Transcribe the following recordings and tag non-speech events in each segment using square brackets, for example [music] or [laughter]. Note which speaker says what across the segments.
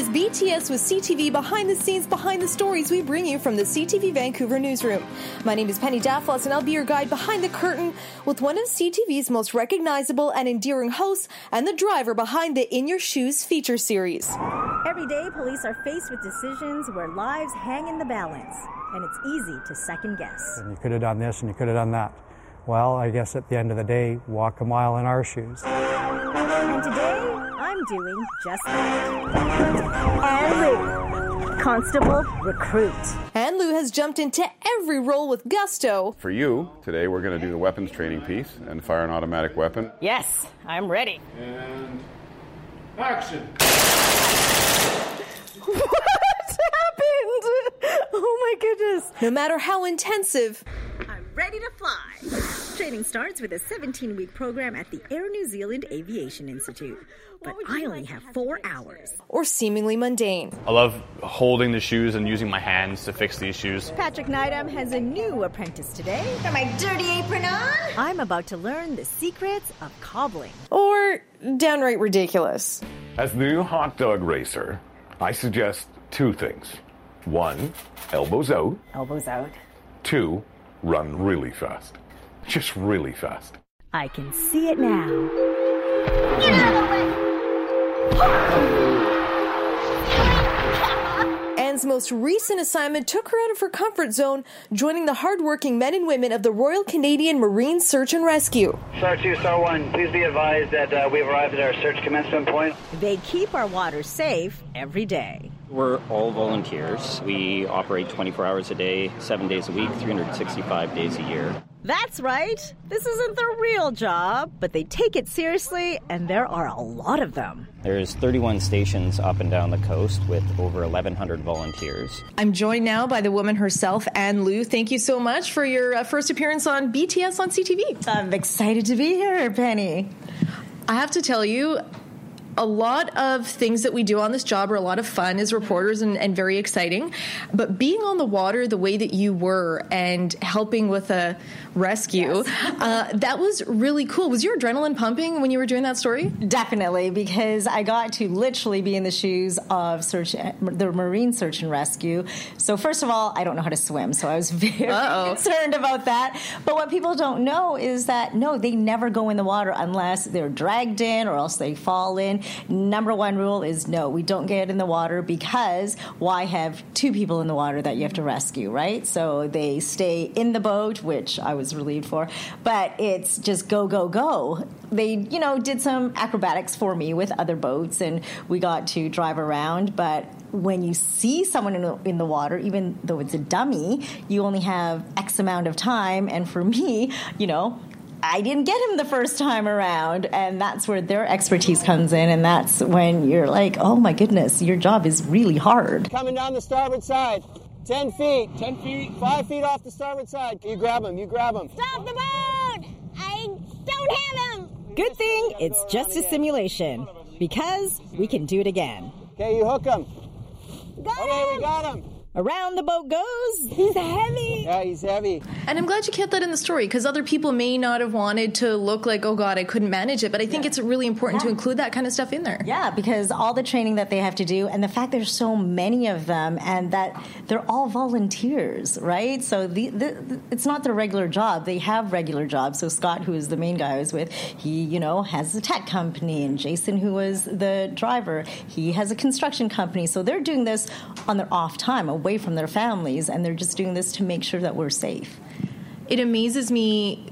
Speaker 1: is BTS with CTV behind the scenes, behind the stories we bring you from the CTV Vancouver newsroom. My name is Penny Daflos, and I'll be your guide behind the curtain with one of CTV's most recognizable and endearing hosts and the driver behind the In Your Shoes feature series.
Speaker 2: Every day, police are faced with decisions where lives hang in the balance, and it's easy to second guess.
Speaker 3: And you could have done this and you could have done that. Well, I guess at the end of the day, walk a mile in our shoes.
Speaker 2: And today, I'm doing just that. Anne Lou, Constable Recruit.
Speaker 1: Anne Lou has jumped into every role with gusto.
Speaker 4: For you, today we're going to do the weapons training piece and fire an automatic weapon.
Speaker 2: Yes, I'm ready.
Speaker 4: And action! [laughs]
Speaker 2: What happened? Oh my goodness.
Speaker 1: No matter how intensive,
Speaker 2: I'm ready to fly. Training starts with a 17 week program at the Air New Zealand Aviation Institute. But I only have four hours.
Speaker 1: or seemingly mundane.
Speaker 5: I love holding the shoes and using my hands to fix these shoes.
Speaker 2: Patrick Neidham has a new apprentice today.
Speaker 6: Got my dirty apron on?
Speaker 2: I'm about to learn the secrets of cobbling.
Speaker 1: Or downright ridiculous.
Speaker 7: As the new hot dog racer, I suggest two things. One, elbows out.
Speaker 2: Elbows out.
Speaker 7: Two, run really fast. Just really fast.
Speaker 2: I can see it now.
Speaker 6: Get out of the way!
Speaker 1: Anne's most recent assignment took her out of her comfort zone, joining the hardworking men and women of the Royal Canadian Marine Search and Rescue.
Speaker 8: Star 2, Star 1, please be advised that uh, we've arrived at our search commencement point.
Speaker 2: They keep our water safe every day.
Speaker 9: We're all volunteers. We operate 24 hours a day, seven days a week, 365 days a year.
Speaker 2: That's right. This isn't their real job, but they take it seriously, and there are a lot of them.
Speaker 9: There's 31 stations up and down the coast with over 1,100 volunteers.
Speaker 1: I'm joined now by the woman herself, Anne Lou. Thank you so much for your uh, first appearance on BTS on CTV.
Speaker 2: I'm excited to be here, Penny.
Speaker 1: I have to tell you, a lot of things that we do on this job are a lot of fun as reporters and, and very exciting. But being on the water the way that you were and helping with a rescue, uh, that was really cool. Was your adrenaline pumping when you were doing that story?
Speaker 2: Definitely, because I got to literally be in the shoes of search, the Marine Search and Rescue. So first of all, I don't know how to swim, so I was [laughs] very
Speaker 1: Uh-oh.
Speaker 2: concerned about that. But what people don't know is that no, they never go in the water unless they're dragged in or else they fall in. Number one rule is no, we don't get in the water because why have two people in the water that you have to rescue, right? So they stay in the boat, which I was relieved for, but it's just go, go, go. They, you know, did some acrobatics for me with other boats and we got to drive around, but when you see someone in the, in the water, even though it's a dummy, you only have X amount of time. And for me, you know, I didn't get him the first time around. And that's where their expertise comes in. And that's when you're like, oh my goodness, your job is really hard.
Speaker 10: Coming down the starboard side. 10 feet. 10 feet. 5 feet off the starboard side. You grab him. You grab him.
Speaker 6: Stop the boat! I don't have him!
Speaker 2: Good thing it's just a simulation because we can do it again.
Speaker 10: Okay, you hook him.
Speaker 6: Got
Speaker 10: Okay, we got him.
Speaker 2: Around the boat goes.
Speaker 6: He's heavy!
Speaker 10: Yeah, he's heavy.
Speaker 1: And I'm glad you kept that in the story because other people may not have wanted to look like, oh God, I couldn't manage it. But I think it's really important to include that kind of stuff in there.
Speaker 2: Yeah, because all the training that they have to do, and the fact there's so many of them, and that they're all volunteers, right? So the, the, the- it's not their regular job. They have regular jobs. So Scott, who is the main guy I was with, he you know has a tech company, and Jason, who was the driver, he has a construction company. So they're doing this on their off time, away from their families, and they're just doing this to make sure that we're safe.
Speaker 1: It amazes me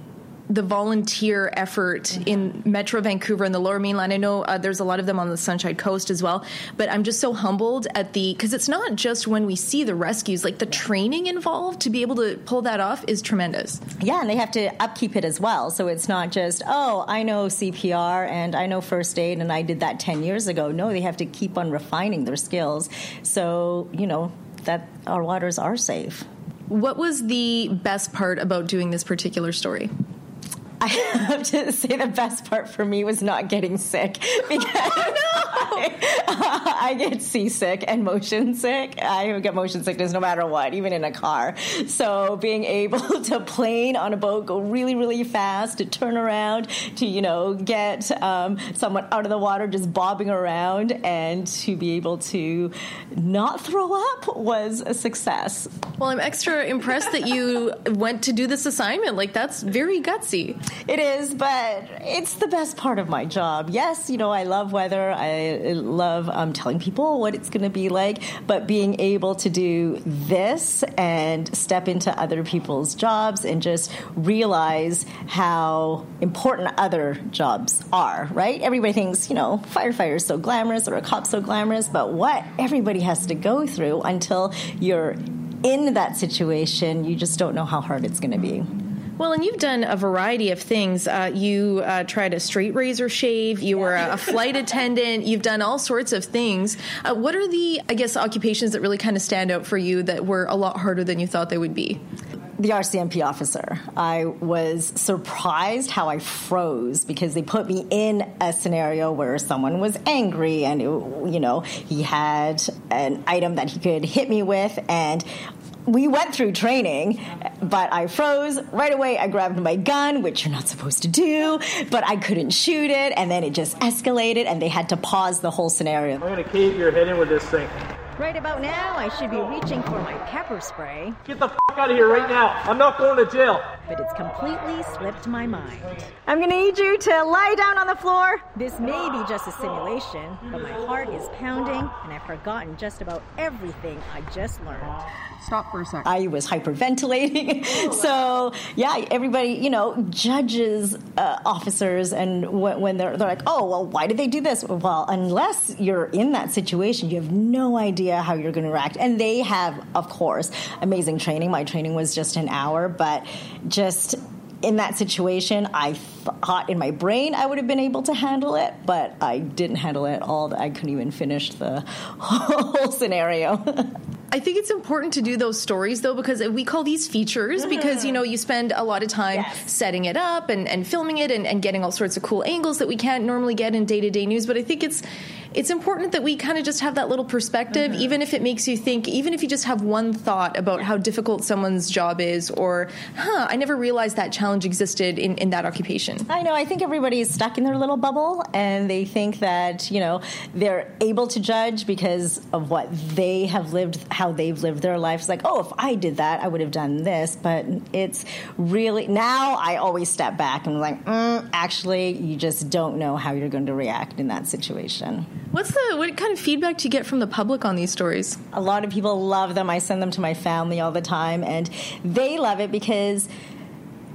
Speaker 1: the volunteer effort in Metro Vancouver and the Lower Mainland. I know uh, there's a lot of them on the Sunshine Coast as well, but I'm just so humbled at the because it's not just when we see the rescues, like the training involved to be able to pull that off is tremendous.
Speaker 2: Yeah, and they have to upkeep it as well. So it's not just, oh, I know CPR and I know first aid and I did that 10 years ago. No, they have to keep on refining their skills. So, you know, that our waters are safe.
Speaker 1: What was the best part about doing this particular story? [laughs]
Speaker 2: I have to say the best part for me was not getting sick [laughs] because I, [laughs] I, get seasick and motion sick. I get motion sickness no matter what, even in a car. So being able to plane on a boat, go really, really fast, to turn around, to you know get um, someone out of the water just bobbing around, and to be able to not throw up was a success.
Speaker 1: Well, I'm extra impressed that you went to do this assignment. Like that's very gutsy.
Speaker 2: It is, but it's the best part of my job. Yes, you know I love weather. I love um, telling people what it's going to be like, but being able to do this and step into other people's jobs and just realize how important other jobs are, right? Everybody thinks, you know, firefighter's so glamorous or a cop's so glamorous, but what everybody has to go through until you're in that situation, you just don't know how hard it's going to be.
Speaker 1: Well, and you've done a variety of things. Uh, you uh, tried a straight razor shave. You were a, a flight attendant. You've done all sorts of things. Uh, what are the, I guess, occupations that really kind of stand out for you that were a lot harder than you thought they would be?
Speaker 2: the RCMP officer. I was surprised how I froze because they put me in a scenario where someone was angry and, you know, he had an item that he could hit me with and we went through training, but I froze right away. I grabbed my gun, which you're not supposed to do, but I couldn't shoot it, and then it just escalated, and they had to pause the whole scenario.
Speaker 10: I'm gonna keep your head in with this thing.
Speaker 11: Right about now, I should be reaching for my pepper spray.
Speaker 10: Get the f out of here right now. I'm not going to jail.
Speaker 11: But it's completely slipped my mind.
Speaker 2: I'm going to need you to lie down on the floor.
Speaker 11: This may be just a simulation, but my heart is pounding and I've forgotten just about everything I just learned.
Speaker 1: Stop for a second.
Speaker 2: I was hyperventilating. [laughs] so, yeah, everybody, you know, judges uh, officers, and when, when they're, they're like, oh, well, why did they do this? Well, unless you're in that situation, you have no idea how you're going to react. And they have, of course, amazing training. My training was just an hour, but just in that situation, I thought in my brain I would have been able to handle it, but I didn't handle it at all. I couldn't even finish the [laughs] whole scenario. [laughs]
Speaker 1: I think it's important to do those stories though because we call these features mm-hmm. because you know you spend a lot of time yes. setting it up and, and filming it and, and, getting all sorts of cool angles that we can't normally get in day to day news. But I think it's it's important that we kind of just have that little perspective, mm-hmm. even if it makes you think, even if you just have one thought about how difficult someone's job is, or, huh, I never realized that challenge existed in, in that occupation.
Speaker 2: I know. I think everybody is stuck in their little bubble and they think that, you know, they're able to judge because of what they have lived, how they've lived their lives. Like, oh, if I did that, I would have done this. But it's really, now I always step back and I'm like, mm, actually, you just don't know how you're going to react in that situation.
Speaker 1: What's the what kind of feedback do you get from the public on these stories?
Speaker 2: A lot of people love them. I send them to my family all the time, and they love it because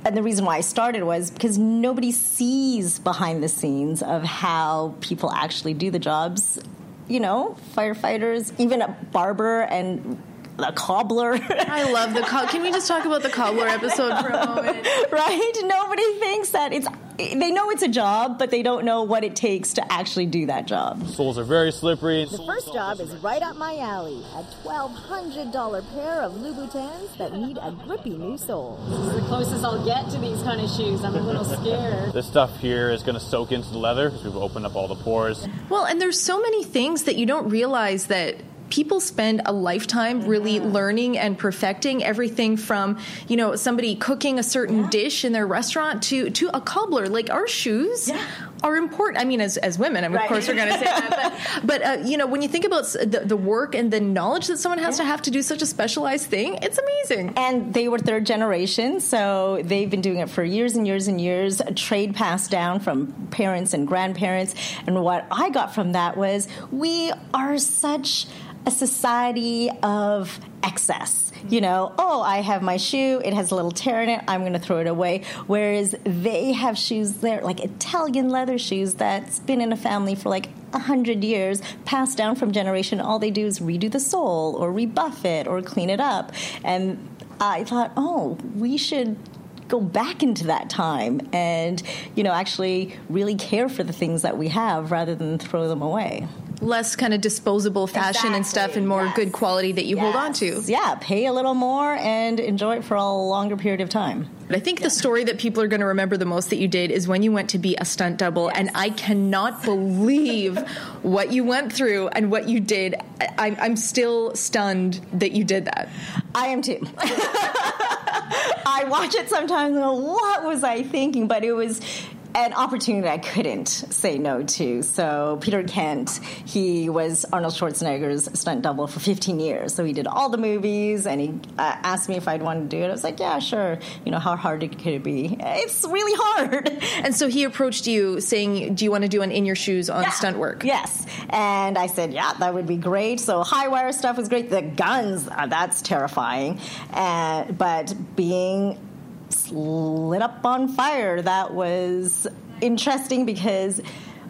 Speaker 2: and the reason why I started was because nobody sees behind the scenes of how people actually do the jobs. You know, firefighters, even a barber and a cobbler.
Speaker 1: I love the cobbler. Can we just talk about the cobbler episode for a moment? [laughs]
Speaker 2: right? Nobody thinks that it's. They know it's a job, but they don't know what it takes to actually do that job.
Speaker 10: Soles are very slippery.
Speaker 11: The first job is right up my alley. A $1,200 pair of Louboutins that need a grippy new sole.
Speaker 12: This is the closest I'll get to these kind of shoes. I'm a little scared.
Speaker 5: This stuff here is going to soak into the leather because we've opened up all the pores.
Speaker 1: Well, and there's so many things that you don't realize that people spend a lifetime really mm-hmm. learning and perfecting everything from you know somebody cooking a certain yeah. dish in their restaurant to to a cobbler like our shoes yeah. Are important i mean as, as women I mean, right. of course we're going to say that but, [laughs] but uh, you know when you think about the, the, work and the knowledge that someone has yeah. to have to do such a specialized thing it's amazing
Speaker 2: and they were third generation so they've been doing it for years and years and years a trade passed down from parents and grandparents and what i got from that was we are such a society of excess. You know, oh, I have my shoe, it has a little tear in it, I'm going to throw it away. Whereas they have shoes there, like Italian leather shoes that's been in a family for like a hundred years, passed down from generation. All they do is redo the sole or rebuff it or clean it up. And I thought, oh, we should go back into that time and you know actually really care for the things that we have rather than throw them away
Speaker 1: less kind of disposable fashion and stuff and more good quality that you hold on to.
Speaker 2: Yeah, pay a little more and enjoy it for a longer period of time.
Speaker 1: But I think the story that people are going to remember the most that you did is when you went to be a stunt double, and I cannot believe [laughs] what you went through and what you did. I, I'm still stunned that you did that.
Speaker 2: I am too. [laughs] I watch it sometimes and what was I thinking? But it was an opportunity I couldn't say no to. So Peter Kent, he was Arnold Schwarzenegger's stunt double for 15 years. So he did all the movies, and he uh, asked me if I'd want to do it. I was like, yeah, sure. You know, how hard it could it be? It's really hard. [laughs]
Speaker 1: And so he approached you saying, "Do you want to do an in your shoes on
Speaker 2: Yeah.
Speaker 1: stunt work?"
Speaker 2: Yes. And I said, yeah, that would be great. So high wire stuff was great. The guns, uh, that's terrifying. And, but being lit up on fire, that was interesting because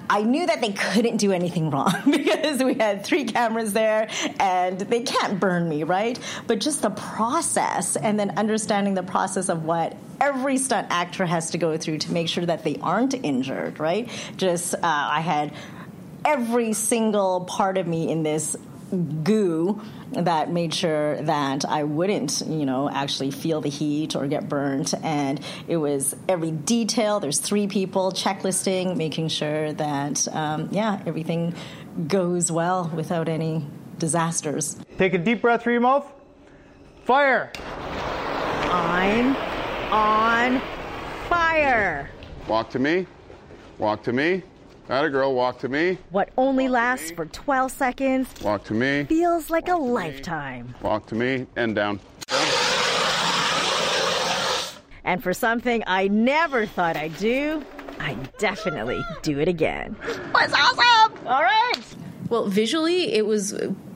Speaker 2: I knew that they couldn't do anything wrong [laughs] because we had three cameras there and they can't burn me, right? But just the process and then understanding the process of what every stunt actor has to go through to make sure that they aren't injured, right? Just, uh, I had every single part of me in this goo that made sure that I wouldn't, you know, actually feel the heat or get burnt. And it was every detail. There's three people checklisting, making sure that, um, yeah, everything goes well without any disasters.
Speaker 13: Take a deep breath through your mouth. Fire.
Speaker 14: I'm on fire.
Speaker 4: Walk to me. Walk to me. That a girl. Walk to me.
Speaker 14: What only lasts for 12 seconds
Speaker 4: Walk to me.
Speaker 14: feels like a lifetime.
Speaker 4: Walk to me. And down.
Speaker 14: And for something I never thought I'd do, I definitely do it again.
Speaker 2: Was awesome! All right.
Speaker 1: Well, visually, it was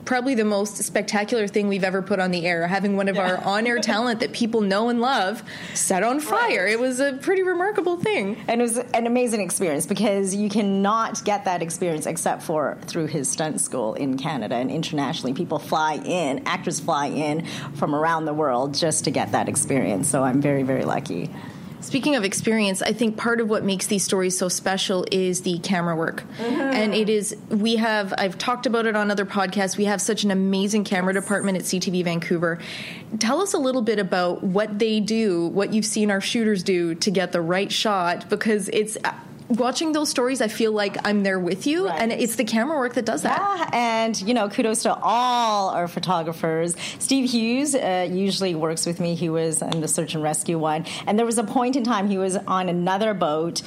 Speaker 1: probably the most spectacular thing we've ever put on the air. Having one of our [laughs] on-air talent that people know and love set on fire. It was a pretty remarkable thing.
Speaker 2: And it was an amazing experience because you cannot get that experience except for through his stunt school in Canada and internationally. People fly in, actors fly in from around the world just to get that experience. So I'm very, very lucky.
Speaker 1: Speaking of experience, I think part of what makes these stories so special is the camera work. Mm-hmm. And it is, we have, I've talked about it on other podcasts, we have such an amazing camera department at CTV Vancouver. Tell us a little bit about what they do, what you've seen our shooters do to get the right shot, because it's, watching those stories, I feel like I'm there with you, and it's the camera work that does that.
Speaker 2: Yeah, and you know, kudos to all our photographers. Steve Hughes uh, usually works with me. He was in the search and rescue one, and there was a point in time he was on another boat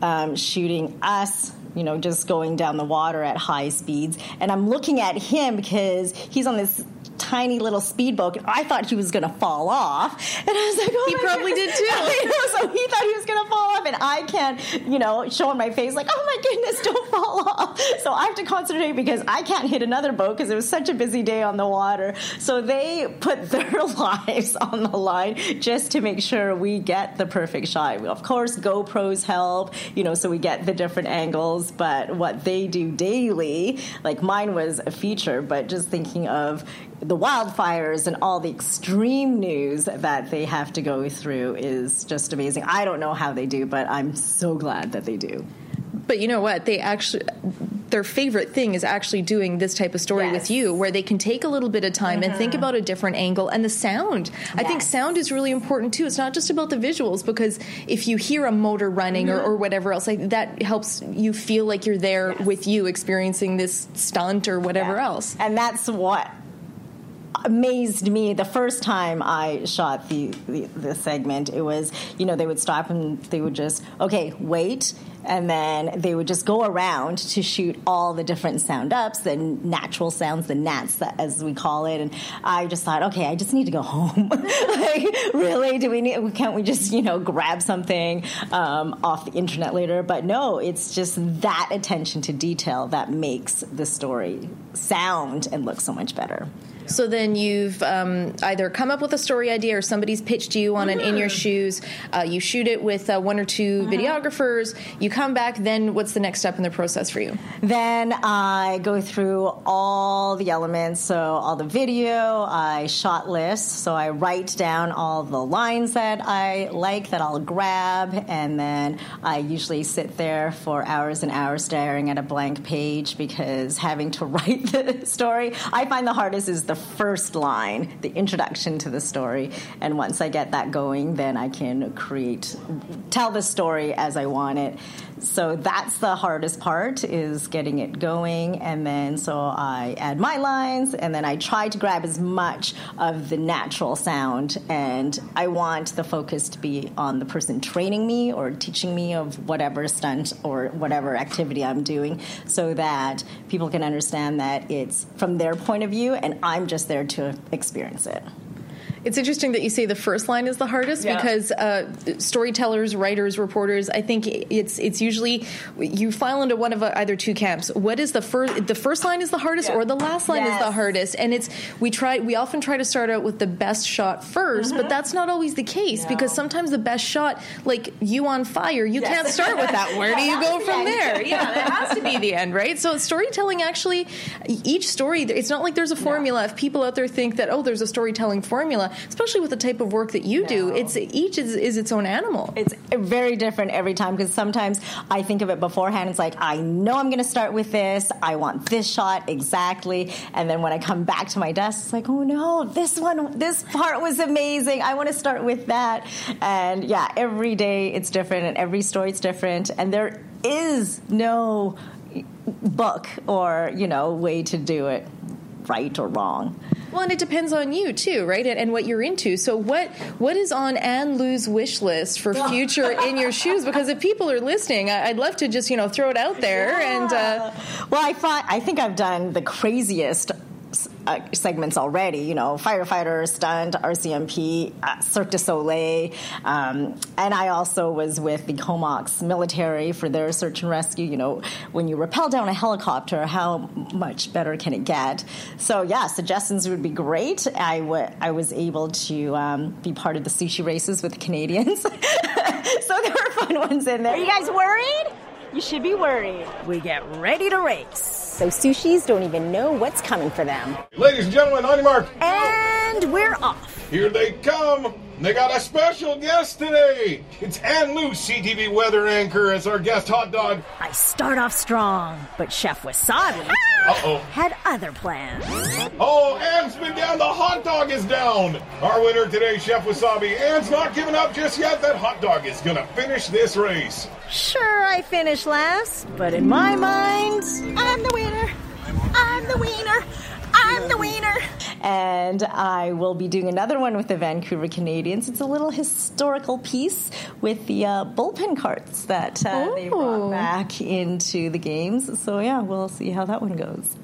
Speaker 2: um, shooting us. You know, just going down the water at high speeds, and I'm looking at him because he's on this tiny little speedboat. and I thought he was going to fall off, and I was like, oh
Speaker 1: He probably
Speaker 2: goodness.
Speaker 1: did too. [laughs]
Speaker 2: Know, so he thought he was going to fall off, and I can't, you know, show on my face like, oh my goodness, don't fall off. So I have to concentrate because I can't hit another boat because it was such a busy day on the water. So they put [laughs] their [laughs] lives on the line just to make sure we get the perfect shot. Of course, GoPros help, you know, so we get the different angles. But what they do daily, like mine was a feature, but just thinking of the wildfires and all the extreme news that they have to go through is just amazing. I don't know how they do, but I'm so glad that they do.
Speaker 1: But you know what? They actually, their favorite thing is actually doing this type of story with you, where they can take a little bit of time and think mm-hmm. about a different angle and the sound. I think sound is really important too. It's not just about the visuals because if you hear a motor running or, mm-hmm. or whatever else, like that helps you feel like you're there with you experiencing this stunt or whatever else.
Speaker 2: And that's what amazed me the first time I shot the, the the segment. It was you know they would stop and they would just okay wait. And then they would just go around to shoot all the different sound ups, the natural sounds, the nats, that- as we call it. And I just thought, okay, I just need to go [laughs] home. like, really? Do we need? Can't we just you know grab something um, off the internet later? But no, it's just that attention to detail that makes the story sound and look so much better.
Speaker 1: So then you've um, either come up with a story idea or somebody's pitched you on an in your shoes. Uh, you shoot it with uh, one or 2 videographers. You come back. Then what's the next step in the process for you?
Speaker 2: Then I go through all the elements, so all the video, I shot lists, so I write down all the lines that I like that I'll grab, and then I usually sit there for hours and hours staring at a blank page because having to [laughs] write the story, I find the hardest is the first line, the introduction to the story, and once I get that going, then I can create, tell the story as I want it. So that's the hardest part is getting it going, and then so I add my lines, and then I try to grab as much of the natural sound, and I want the focus to be on the person training me or teaching me of whatever stunt or whatever activity I'm doing, so that people can understand that it's from their point of view, and I'm just there to experience it.
Speaker 1: It's interesting that you say the first line is the hardest
Speaker 2: Yeah.
Speaker 1: because uh, storytellers, writers, reporters. I think it's it's usually you file into one of uh, either two camps. What is the first? The first line is the hardest, or the last line is the hardest. And it's we try we often try to start out with the best shot 1st but that's not always the case because sometimes the best shot, like you on fire, you can't start with that. [laughs] Where do you go from there? Yeah, that has to be the end, right? So storytelling actually, each story, it's not like there's a formula. If people out there think that oh, there's a storytelling formula, especially with the type of work that you do, it's each is, is its own animal.
Speaker 2: It's very different every time because sometimes I think of it beforehand. It's like, I know I'm going to start with this. I want this shot exactly. And then when I come back to my desk, it's like, oh no, this one, this part was amazing. I want to start with that. And yeah, every day it's different and every story is different. And there is no book or, you know, way to do it right or wrong.
Speaker 1: Well, and it depends on you too, right? And, and what you're into. So, what what is on Anne Lou's wish list for [laughs] future in your shoes? Because if people are listening, I, I'd love to just you know throw it out there. And uh,
Speaker 2: well, I find I think I've done the craziest. Uh, segments already, you know, firefighter, stunt, RCMP, uh, Cirque du Soleil, um, and I also was with the Comox military for their search and rescue. You know, when you rappel down a helicopter, how much better can it get? So yeah, suggestions would be great. I I was able to um, be part of the sushi races with the Canadians, [laughs] so there were fun ones in there.
Speaker 14: Are you guys worried? You should be worried. We get ready to race.
Speaker 11: So sushis don't even know what's coming for them.
Speaker 15: Ladies and gentlemen, on your mark.
Speaker 14: And we're off.
Speaker 15: Here they come. They got a special guest today. It's Anne Lou, CTV weather anchor, as our guest hot dog.
Speaker 14: I start off strong, but Chef Wasabi
Speaker 15: Uh-oh.
Speaker 14: had other plans.
Speaker 15: Oh, Anne's been down. The hot dog is down. Our winner today, Chef Wasabi. Anne's not giving up just yet. That hot dog is going to finish this race.
Speaker 14: Sure, I finished last, but in my mind, I'm the winner. I'm the wiener. I'm the wiener.
Speaker 2: and I will be doing another one with the Vancouver Canadians. It's a little historical piece with the uh, bullpen carts that uh, they brought back into the games. So yeah, we'll see how that one goes.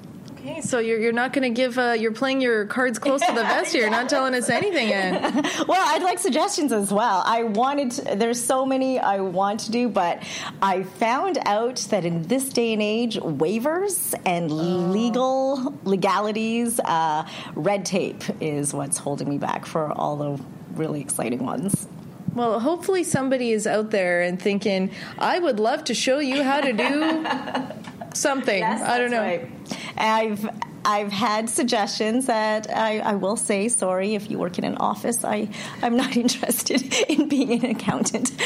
Speaker 1: So you're you're not going to give uh, you're playing your cards close to the vest here. You're not telling us anything yet. [laughs]
Speaker 2: well, I'd like suggestions as well. I wanted, to, there's so many I want to do, but I found out that in this day and age, waivers and legal legalities, uh, red tape is what's holding me back for all the really exciting ones.
Speaker 1: Well, hopefully somebody is out there and thinking, I would love to show you how to do [laughs] something. I don't know.
Speaker 2: right. I've I've had suggestions that I, I will say sorry if you work in an office. I I'm not [laughs] interested in being an accountant. [laughs]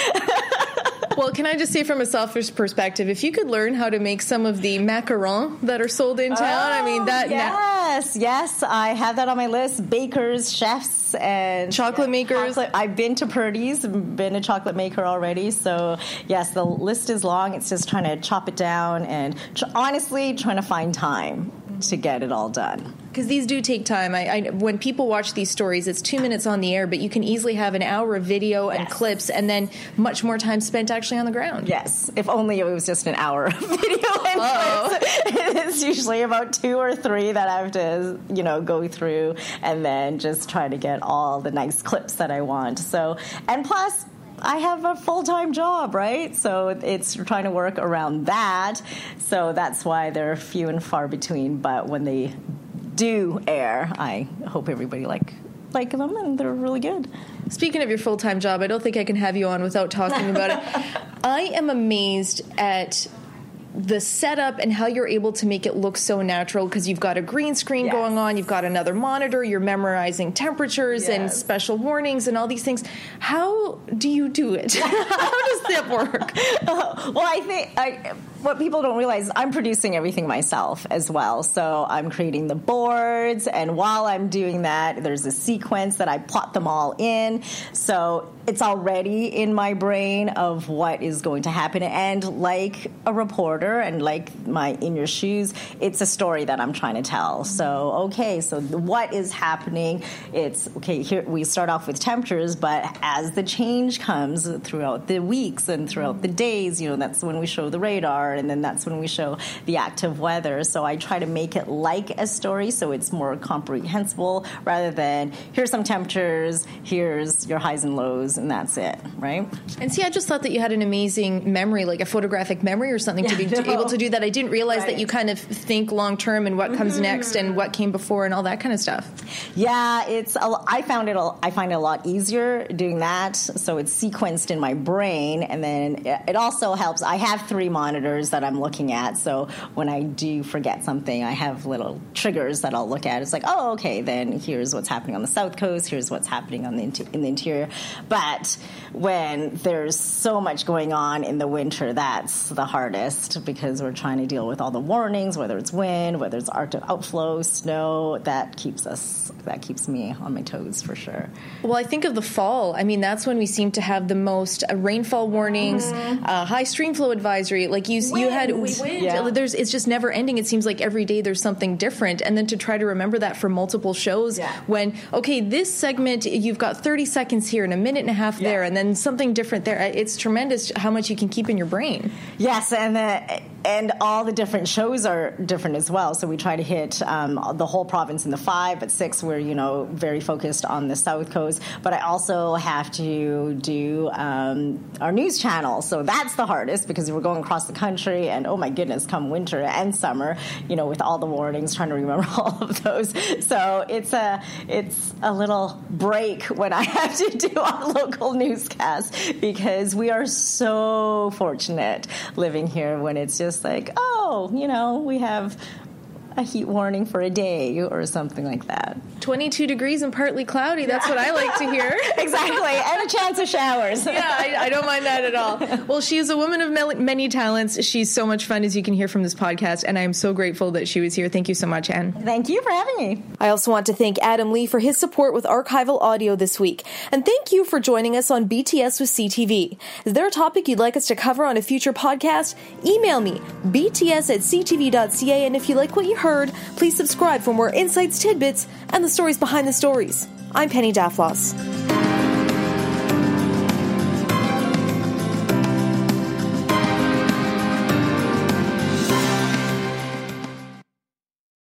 Speaker 1: Well, can I just say from a selfish perspective, if you could learn how to make some of the macarons that are sold in town, I mean that.
Speaker 2: Oh, yes, yes, yes, I have that on my list. Bakers, chefs, and
Speaker 1: Chocolate makers.
Speaker 2: chocolate- I've been to Purdy's, been a chocolate maker already. So yes, the list is long. It's just trying to chop it down and tr- honestly trying to find time to get it all done.
Speaker 1: Because these do take time. I, I, when people watch these stories, it's two minutes on the air, but you can easily have an hour of video and clips, and then much more time spent actually on the ground.
Speaker 2: Yes, if only it was just an hour of [laughs] video and clips. [laughs] It's usually about two or three that I have to, you know, go through and then just try to get all the nice clips that I want. So, and plus, I have a full time job, right? So it's trying to work around that. So that's why they're few and far between. But when they do air, I hope everybody like like them and they're really good.
Speaker 1: Speaking of your full time job, I don't think I can have you on without talking about it. [laughs] I am amazed at the setup and how you're able to make it look so natural because you've got a green screen
Speaker 2: Yes.
Speaker 1: going on, you've got another monitor, you're memorizing temperatures and special warnings and all these things. How do you do it? [laughs] how does that work? [laughs]
Speaker 2: well, I think I, what people don't realize is I'm producing everything myself as well. So I'm creating the boards, and while I'm doing that, there's a sequence that I plot them all in. So it's already in my brain of what is going to happen. And like a reporter, and like my in your shoes, it's a story that I'm trying to tell. So okay, so what is happening? It's okay. Here we start off with temperatures, but as the change comes throughout the weeks and throughout the days, you know, that's when we show the radar, and then that's when we show the active weather. So I try to make it like a story, so it's more comprehensible rather than here's some temperatures, here's your highs and lows, and that's it, right?
Speaker 1: And see, I just thought that you had an amazing memory, like a photographic memory or something, to be [laughs]
Speaker 2: no.
Speaker 1: able to do that. I didn't realize that you kind of think long term and what comes mm-hmm. next and what came before and all that kind of stuff.
Speaker 2: Yeah, it's. A, I found it. A, I find it a lot easier doing that. So it's sequenced in my brain, and then it also helps. I have three monitors that I'm looking at, so when I do forget something, I have little triggers that I'll look at. It's like, oh, okay, then here's what's happening on the south coast. Here's what's happening on the inter- in the interior. But when there's so much going on in the winter, that's the hardest because we're trying to deal with all the warnings, whether it's wind, whether it's Arctic outflow, snow. That keeps us, that keeps me on my toes for sure.
Speaker 1: Well, I think of the fall. I mean, that's when we seem to have the most rainfall warnings, uh, high stream flow advisory. Like you, you had,
Speaker 2: Wind.
Speaker 1: wind.
Speaker 2: Yeah.
Speaker 1: There's, it's just never ending. It seems like every day there's something different, and then to try to remember that for multiple shows. When okay, this segment you've got 30 seconds here and a minute and a half there, and then something different there. It's tremendous how much you can keep in your brain.
Speaker 2: Yes, and the, and all the different shows are different as well. So we try to hit um, the whole province in the five, but six we're you know very focused on the south coast. But I also have to do um, our news channel, so that's the hardest because we're going across the country, and oh my goodness, come winter and summer, you know, with all the warnings, trying to remember [laughs] all of those. So it's a it's a little break when I [laughs] have to do our local newscast because we are so fortunate living here when it's just like, oh, you know, we have a heat warning for a day or something like that.
Speaker 1: 22 degrees and partly cloudy. That's what I [laughs] like to hear.
Speaker 2: exactly, and a chance of showers. [laughs]
Speaker 1: yeah, I, I don't mind that at all. Well, she is a woman of many talents. She's so much fun, as you can hear from this podcast, and I am so grateful that she was here. Thank you so much, Anne.
Speaker 2: Thank you for having me.
Speaker 1: I also want to thank Adam Lee for his support with archival audio this week. And thank you for joining us on BTS with CTV. Is there a topic you'd like us to cover on a future podcast? Email me, bts at ctv.ca, and if you like what you heard, please subscribe for more insights, tidbits, and the stories behind the stories. I'm Penny Daflos.